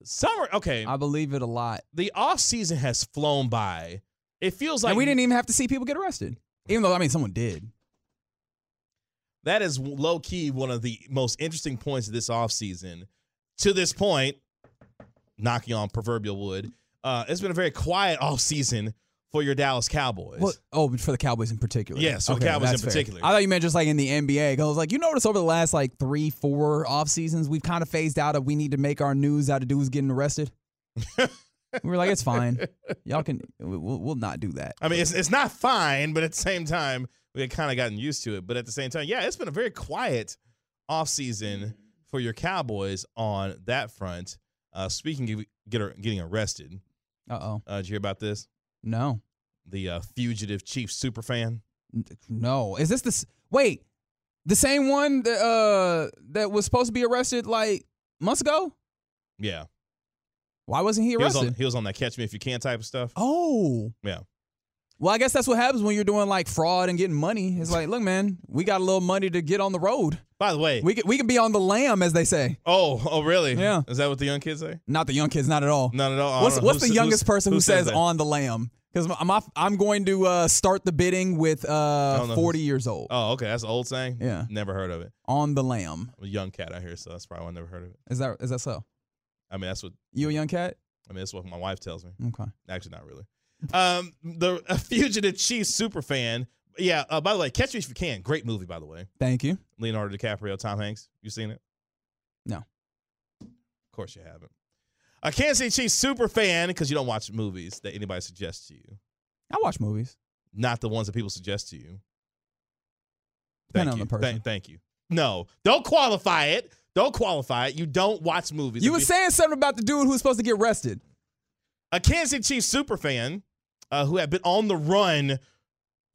Summer. Okay,
I believe it a lot.
the off season has flown by. It feels like
and we didn't even have to see people get arrested. Even though I mean someone did.
that is low key one of the most interesting points of this offseason. To this point, knocking on proverbial wood, uh, it's been a very quiet offseason for your Dallas Cowboys.
Oh, for the Cowboys in particular.
Yes, for the Cowboys in
fair.
particular.
I thought you meant just like in the NBA. I was like, you notice over the last like three, four off seasons, we've kind of phased out of we need to make our news out of dudes getting arrested. we were like, it's fine. Y'all can. We'll, we'll not do that.
I mean, it's, it's not fine, but at the same time, we had kind of gotten used to it. But at the same time, yeah, it's been a very quiet offseason for your Cowboys on that front. Uh, speaking of get, getting arrested,
Uh oh.
uh, did you hear about this?
No.
The uh, fugitive chief superfan.
No. Is this the wait? The same one that uh that was supposed to be arrested like months ago?
Yeah.
Why wasn't he
He was,
arrested?
on, he was on that catch me if you can type of stuff.
oh.
Yeah.
Well, I guess that's what happens when you're doing like fraud and getting money. It's like, look, man, we got a little money to get on the road.
By the way,
We can, we can be on the lamb, as they say.
oh, oh, really?
Yeah.
Is that what the young kids say?
Not the young kids, not at all.
Not at all.
What's what's the youngest person who, says
that?
on the lamb? Because I'm off- I'm going to uh, start the bidding with uh, 40 years old.
Oh, okay. That's an old saying.
Yeah.
Never heard of it.
on the lamb.
I'm a young cat out here, so that's probably why I never heard of it.
Is that is that so?
I mean, that's what
You a young cat?
I mean. That's what my wife tells me.
Okay.
Actually, not really. Um, the a fugitive Chiefs super fan. Yeah. Uh, by the way, Catch Me If You Can. Great movie, by the way.
Thank you.
Leonardo DiCaprio, Tom Hanks. You seen it?
No.
Of course you haven't. A Kansas City Chiefs super fan because you don't watch movies that anybody suggests to you,
I watch movies.
not the ones that people suggest to you.
Depending
Thank
on
you.
the person.
Thank, thank you. No, don't qualify it. Don't qualify it. You don't watch movies.
You were saying something about the dude who was supposed to get arrested.
a Kansas City Chiefs super fan uh, who had been on the run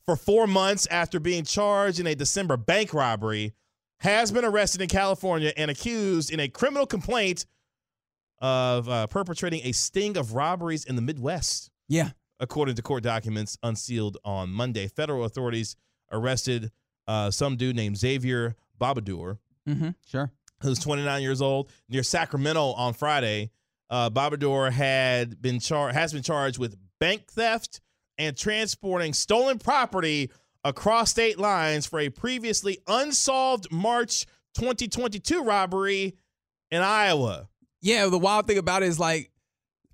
for four months after being charged in a December bank robbery has been arrested in California and accused in a criminal complaint of uh, perpetrating a sting of robberies in the Midwest.
Yeah.
According to court documents unsealed on Monday, federal authorities arrested uh, some dude named Xavier Babudar
Mm-hmm. Sure.
Who's 29 years old, near Sacramento on Friday. Uh, Babudar had been char- has been charged with bank theft and transporting stolen property across state lines for a previously unsolved March 2022 robbery in Iowa.
Yeah. The wild thing about it is like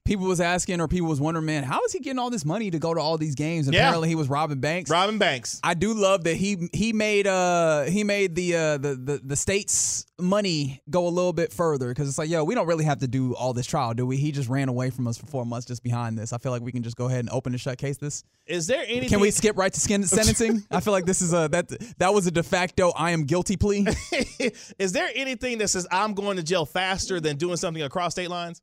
people was asking or people was wondering, man, how is he getting all this money to go to all these games? And
Yeah.
apparently he was robbing banks.
Robbing Banks.
I do love that he he made uh he made the uh the the, the state's money go a little bit further because it's like yo we don't really have to do all this trial do we he just ran away from us for four months just behind this I feel like we can just go ahead and open and shut case this
Is there anything?
can we skip right to skin sentencing I feel like this is a that that was a de facto I am guilty plea
is there anything that says I'm going to jail faster than doing something across state lines?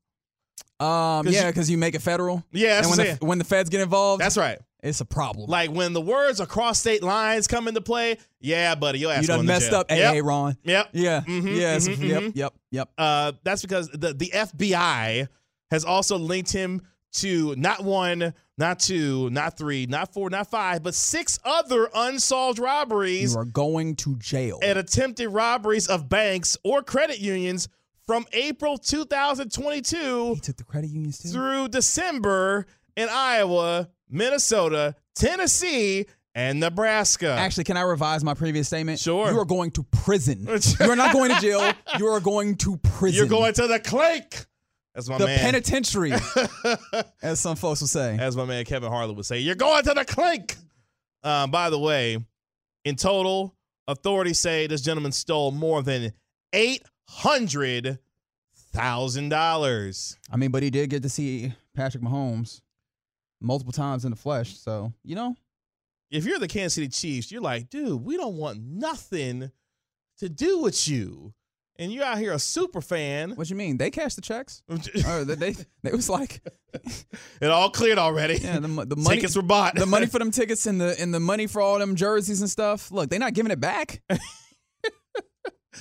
Um yeah because you make it federal?
Yeah,
and when the, when the feds get involved
That's right.
it's a problem.
Like when the words across state lines come into play, yeah, buddy, your ass
you done messed up. AA
Yep.
Ron.
Yep.
yeah.
Mhm,
yeah it's-
mhm,
yep.
Mhm.
yep. Yep.
Uh, that's because the the FBI has also linked him to not one, not two, not three, not four, not five, but six other unsolved robberies
you are going to jail.
and attempted robberies of banks or credit unions from April 2022
he took the credit unions too
through December in Iowa, Minnesota, Tennessee, and Nebraska.
Actually, can I revise my previous statement?
Sure.
You are going to prison. you are not going to jail. You are going to prison.
You're going to the clink. That's my
the
man.
penitentiary, as some folks will say.
as my man Kevin Harlan would say, you're going to the clink. Um, by the way, in total, authorities say this gentleman stole more than eight hundred thousand dollars.
I mean, but he did get to see Patrick Mahomes multiple times in the flesh. So you know,
If you're the Kansas City Chiefs, you're like, dude, we don't want nothing to do with you. And you're out here a super fan.
what you mean? They cashed the checks.
it
Or they, they, they was like, it
all cleared already.
yeah, the, the money,
Tickets were bought.
the money for them tickets and the and the money for all them jerseys and stuff. Look, they're not giving it back.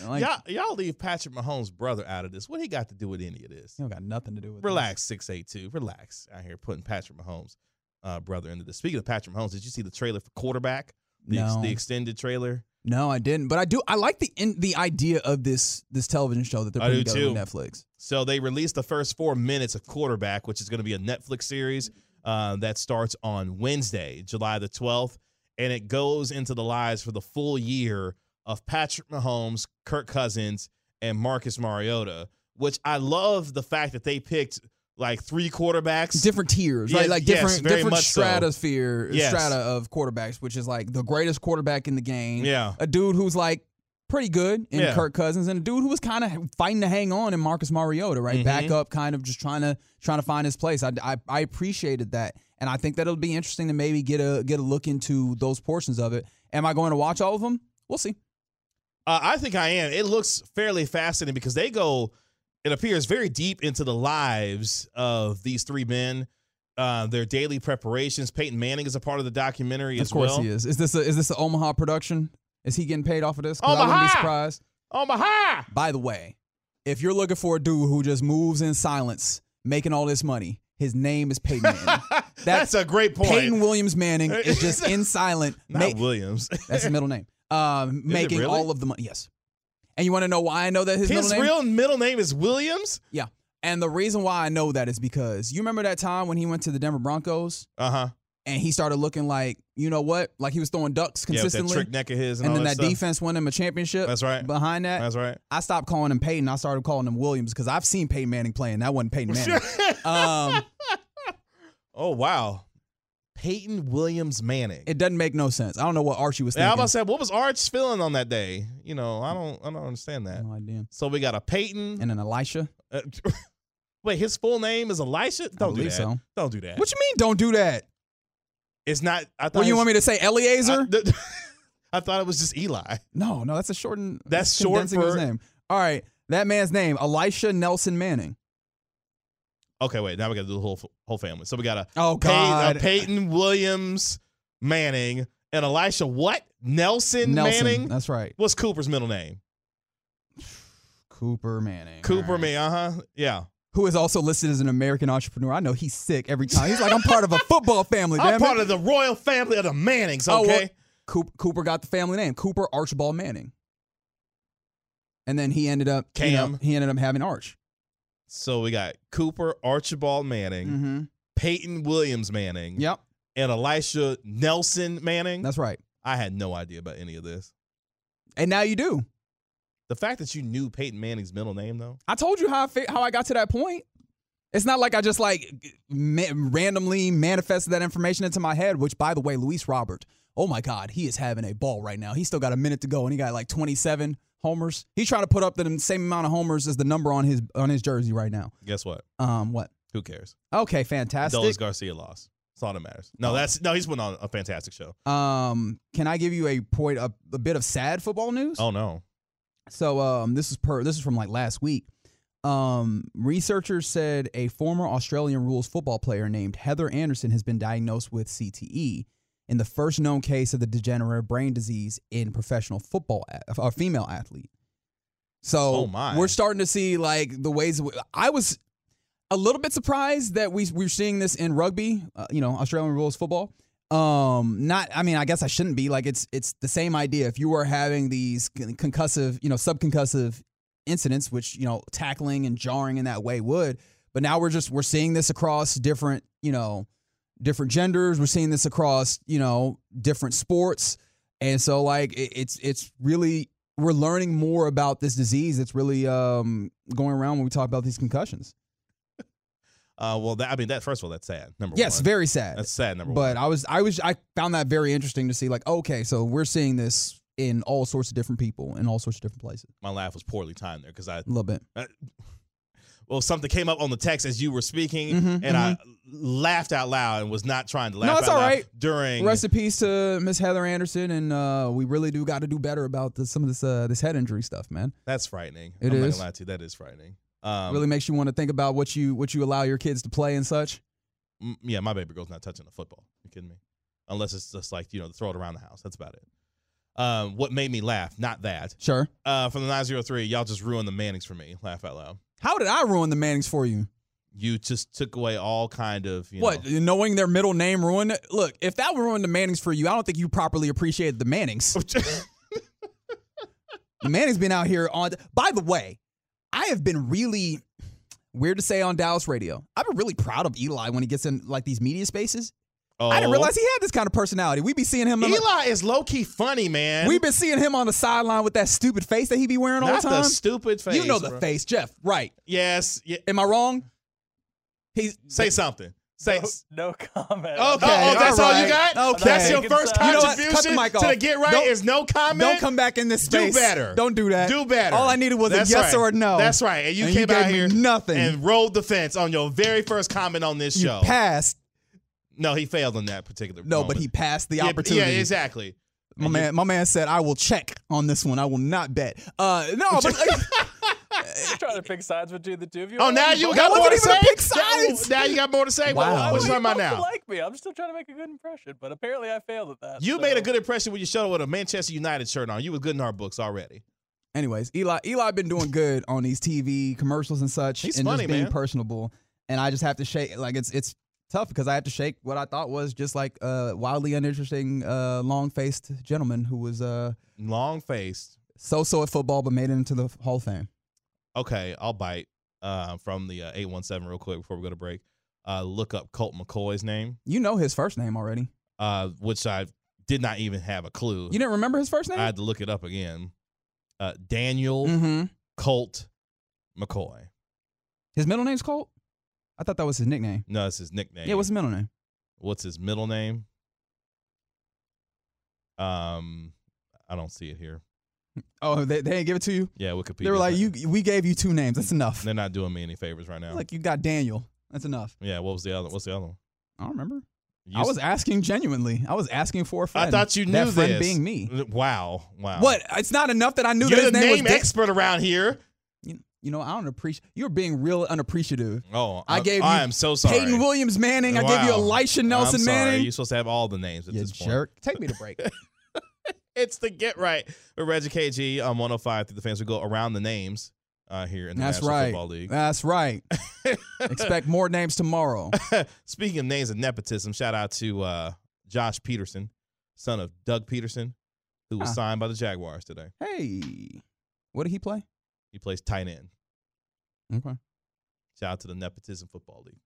Like,
y'all, y'all leave Patrick Mahomes' brother out of this. What he got to do with any of this?
you don't got nothing to do with it.
Relax, six eight two. Relax. Out here putting Patrick Mahomes' uh, brother into this. Speaking of Patrick Mahomes, did you see the trailer for quarterback? The, ex-
No.
the extended trailer.
No, I didn't. But I do. I like the in, the idea of this this television show that they're putting together
too.
with Netflix.
So they released the first four minutes of quarterback, which is going to be a Netflix series uh, that starts on Wednesday, July the 12th. And it goes into the lives for the full year of Patrick Mahomes, Kirk Cousins, and Marcus Mariota, which I love the fact that they picked like three quarterbacks.
Different tiers,
Yeah,
right? Like
yes,
different different
much so.
stratosphere
Yes.
strata of quarterbacks, which is like the greatest quarterback in the game.
Yeah.
A dude who's like pretty good in
Yeah.
Kirk Cousins, and a dude who was kind of fighting to hang on in Marcus Mariota, right?
Mhm.
Back up, kind of just trying to trying to find his place. I, I I appreciated that, and I think that it'll be interesting to maybe get a get a look into those portions of it. Am I going to watch all of them? We'll see.
Uh, I think I am. It looks fairly fascinating because they go, it appears, very deep into the lives of these three men, uh, their daily preparations. Peyton Manning is a part of the documentary
Of
as
course he is. Is this a, is this an Omaha production? Is he getting paid off of this? 'Cause I wouldn't be
Omaha!
surprised.
Omaha!
By the way, if you're looking for a dude who just moves in silence, making all this money, his name is Peyton Manning.
That's a great point.
Peyton Williams Manning is just in silent.
Not
ma-
Williams.
that's his middle name. Um, making
really?
all of the money. Yes. And you want to know why I know that his,
His
middle name?
real middle name is Williams?
yeah. And the reason why I know that is because you remember that time when he went to the Denver Broncos
Uh huh.
and he started looking like, you know what? Like he was throwing ducks consistently.
Yeah, with that
consistently.
trick neck of his and,
and then
that,
that defense won him a championship.
That's right.
Behind that,
That's right.
I stopped calling him Peyton. I started calling him Williams because I've seen Peyton Manning playing. That wasn't Peyton Manning. um,
oh, wow. Peyton Williams Manning.
it doesn't make no sense. I don't know what Archie was thinking.
Yeah, I was about to say, what was Arch feeling on that day? You know, I don't, I don't understand that.
no idea.
So we got a Peyton.
And an Elisha.
uh, wait, his full name is Elisha. Don't do that.
so.
Don't do that.
What you mean? Don't do that.
It's not. I thought.
What you want me to say? Eliezer?
I, th- I thought it was just Eli.
no, no, that's a shortened.
That's short
condensing his name. All right, that man's name, Elisha Nelson Manning.
Okay, wait. Now we got to do the whole whole family. So we got a,
Oh
Pey-
God,
a Peyton Williams Manning and Elisha what Nelson,
Nelson.
Manning.
That's right,
What's Cooper's middle name?
Cooper Manning.
Cooper
right.
me. Uh huh. Yeah.
who is also listed as an American entrepreneur. I know he's sick every time. He's like, I'm part of a football family.
I'm part
it.
of the royal family of the Mannings.
Oh, well,
Okay.
Cooper got the family name, Cooper Archibald Manning. And then he ended up you know, he ended up having Arch.
So we got Cooper Archibald Manning,
Mm-hmm.
Peyton Williams Manning,
Yep,
and Elisha Nelson Manning.
that's right.
I had no idea about any of this.
And now you do.
The fact that you knew Peyton Manning's middle name, though.
I told you how I fi- how I got to that point. It's not like I just like ma- randomly manifested that information into my head. Which, by the way, Luis Robert, oh my God, he is having a ball right now. He still got a minute to go, and he got like 27 homers. He's trying to put up the same amount of homers as the number on his on his jersey right now.
Guess what?
Um, what?
Who cares?
Okay, fantastic.
Dolis Garcia lost. That's all that matters. No,
Oh.
that's no. He's putting on a fantastic show.
Um, can I give you a point a, a bit of sad football news?
Oh no.
So um, this is per this is from like last week. Um, researchers said a former Australian rules football player named Heather Anderson has been diagnosed with CTE in the first known case of the degenerative brain disease in professional football, a a female athlete. So
Oh, my.
we're starting to see like the ways I was a little bit surprised that we we're seeing this in rugby, uh, you know, Australian rules football. Um, not I mean, I guess I shouldn't be like it's it's the same idea. If you were having these concussive, you know, subconcussive incidents, which you know, tackling and jarring in that way would, but now we're just we're seeing this across different, you know, different genders. We're seeing this across, you know, different sports, and so like it, it's it's really we're learning more about this disease that's really um going around when we talk about these concussions.
Uh, well, that, I mean, that first of all, that's sad. Number
Yes,
one.
very sad.
That's sad. Number
but
one.
I was I was I found that very interesting to see like okay, so we're seeing this in all sorts of different people in all sorts of different places.
My laugh was poorly timed there because I
A little bit.
Well something came up on the text as you were speaking,
Mhm,
and I laughed out loud and was not trying to laugh.
No, it's
out
all
loud
right.
During
recipes to Miss Heather Anderson, and uh, we really do got to do better about the, some of this uh, this head injury stuff, man.
that's frightening.
It
I'm not
is.
gonna lie to you. That is frightening. Um,
really makes you want to think about what you what you allow your kids to play and such.
m- yeah, my baby girl's not touching the football. You kidding me? Unless it's just like you know, throw it around the house. That's about it. Um, what made me laugh? Not that.
Sure.
Uh, from the 903, y'all just ruined the Mannings for me. Laugh out loud.
How did I ruin the Mannings for you?
You just took away all kind of you
what
know.
knowing their middle name ruined it? Look, if that ruined the Mannings for you, I don't think you properly appreciated the Mannings. the Mannings been out here on. By the way, I have been really weird to say on Dallas radio. I've been really proud of Eli when he gets in like these media spaces.
Oh.
I didn't realize oh. he had this kind of personality. We be seeing him. on the-
Eli is low key funny, man.
We've been seeing him on the sideline with that stupid face that he be wearing all
Not
the time.
stupid face.
you know the
bro.
face, Jeff. Right?
Yes. Yeah.
Am I wrong? He
Say something. Say.
No comment.
Okay,
Oh, oh, that's all,
all
you got?
Okay.
That's your first
sides.
You know what? Cut the mic
to
off.
the get right
Don't-
is no comment.
Don't come back in this space.
Do better.
Don't do that.
Do better.
All I needed was
That's
a yes
right.
or a no.
That's right. And you
And
came
you
out here
nothing.
and rolled the fence on your very first comment on this
You
show.
passed.
No, he failed on that particular.
No,
moment.
but he passed the
yeah,
opportunity.
Yeah, exactly.
My man, my man said, "I will check on this one. I will not bet." Uh, no, but
You're trying to pick sides between the two of you.
Oh, now you got more to say.
even pick sides.
Now you got more to say.
Wow.
What, what you talking about now?
like me. I'm still trying to make a good impression, but apparently I failed at that.
You
so-
made a good impression when you showed up with a Manchester United shirt on. You were good in our books already.
anyways, Eli, Eli been doing good on these TV commercials and such,
He's
and
funny,
just being
man.
personable. And I just have to shake. Like it's it's tough because I had to shake what I thought was just like a wildly uninteresting, uh, long faced gentleman who was uh
Long faced.
so so at football but made it into the Hall of Fame.
Okay, I'll bite uh, from the uh, 817 real quick before we go to break. Uh, look up Colt McCoy's name,
You know his first name already.
uh, which I did not even have a clue.
You didn't remember his first name?
I had to look it up again. Uh, Daniel
mm-hmm.
Colt McCoy.
His middle name's Colt. I thought that was his nickname.
No, that's his nickname.
Yeah, what's his middle name?
What's his middle name? Um, I don't see it here.
Oh, they, they didn't give it to you.
Yeah, Wikipedia.
They were like, "You, we gave you two names. That's enough."
They're not doing me any favors right now.
Like you got Daniel. That's enough.
yeah, what was the other? What's the other one?
I don't remember.
You
I was asking genuinely. I was asking for a friend.
I thought you knew
that friend
this.
being me.
Wow, wow.
What? It's not enough that I knew
You're
that his
the
name,
name
was
expert around here.
You, know, I don't appreciate. You're being real unappreciative.
Oh,
I gave
I
you
am so sorry.
Peyton Williams Manning. I gave you
Wow.
Elisha Nelson. Manning.
You're supposed to have all the names at
You
this point.
jerk. Take me to break.
It's the Get Right with Reggie KG on 105 through the fans. We go around the names uh, here in the
That's
National
right.
Football League.
That's right. Expect more names tomorrow.
Speaking of names of nepotism, shout out to uh, Josh Pederson, son of Doug Pederson, who was
Ah.
signed by the Jaguars today.
Hey, what did he play?
He plays tight end.
Okay.
Shout out to the Nepotism Football League.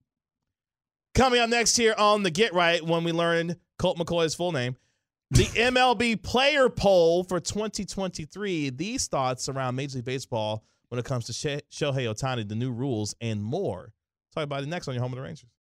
Coming up next here on the Get Right, when we learn Colt McCoy's full name, the MLB player poll for 2023. These thoughts around Major League Baseball when it comes to Shohei Ohtani, the new rules, and more. Talk about it next on your home of the Rangers.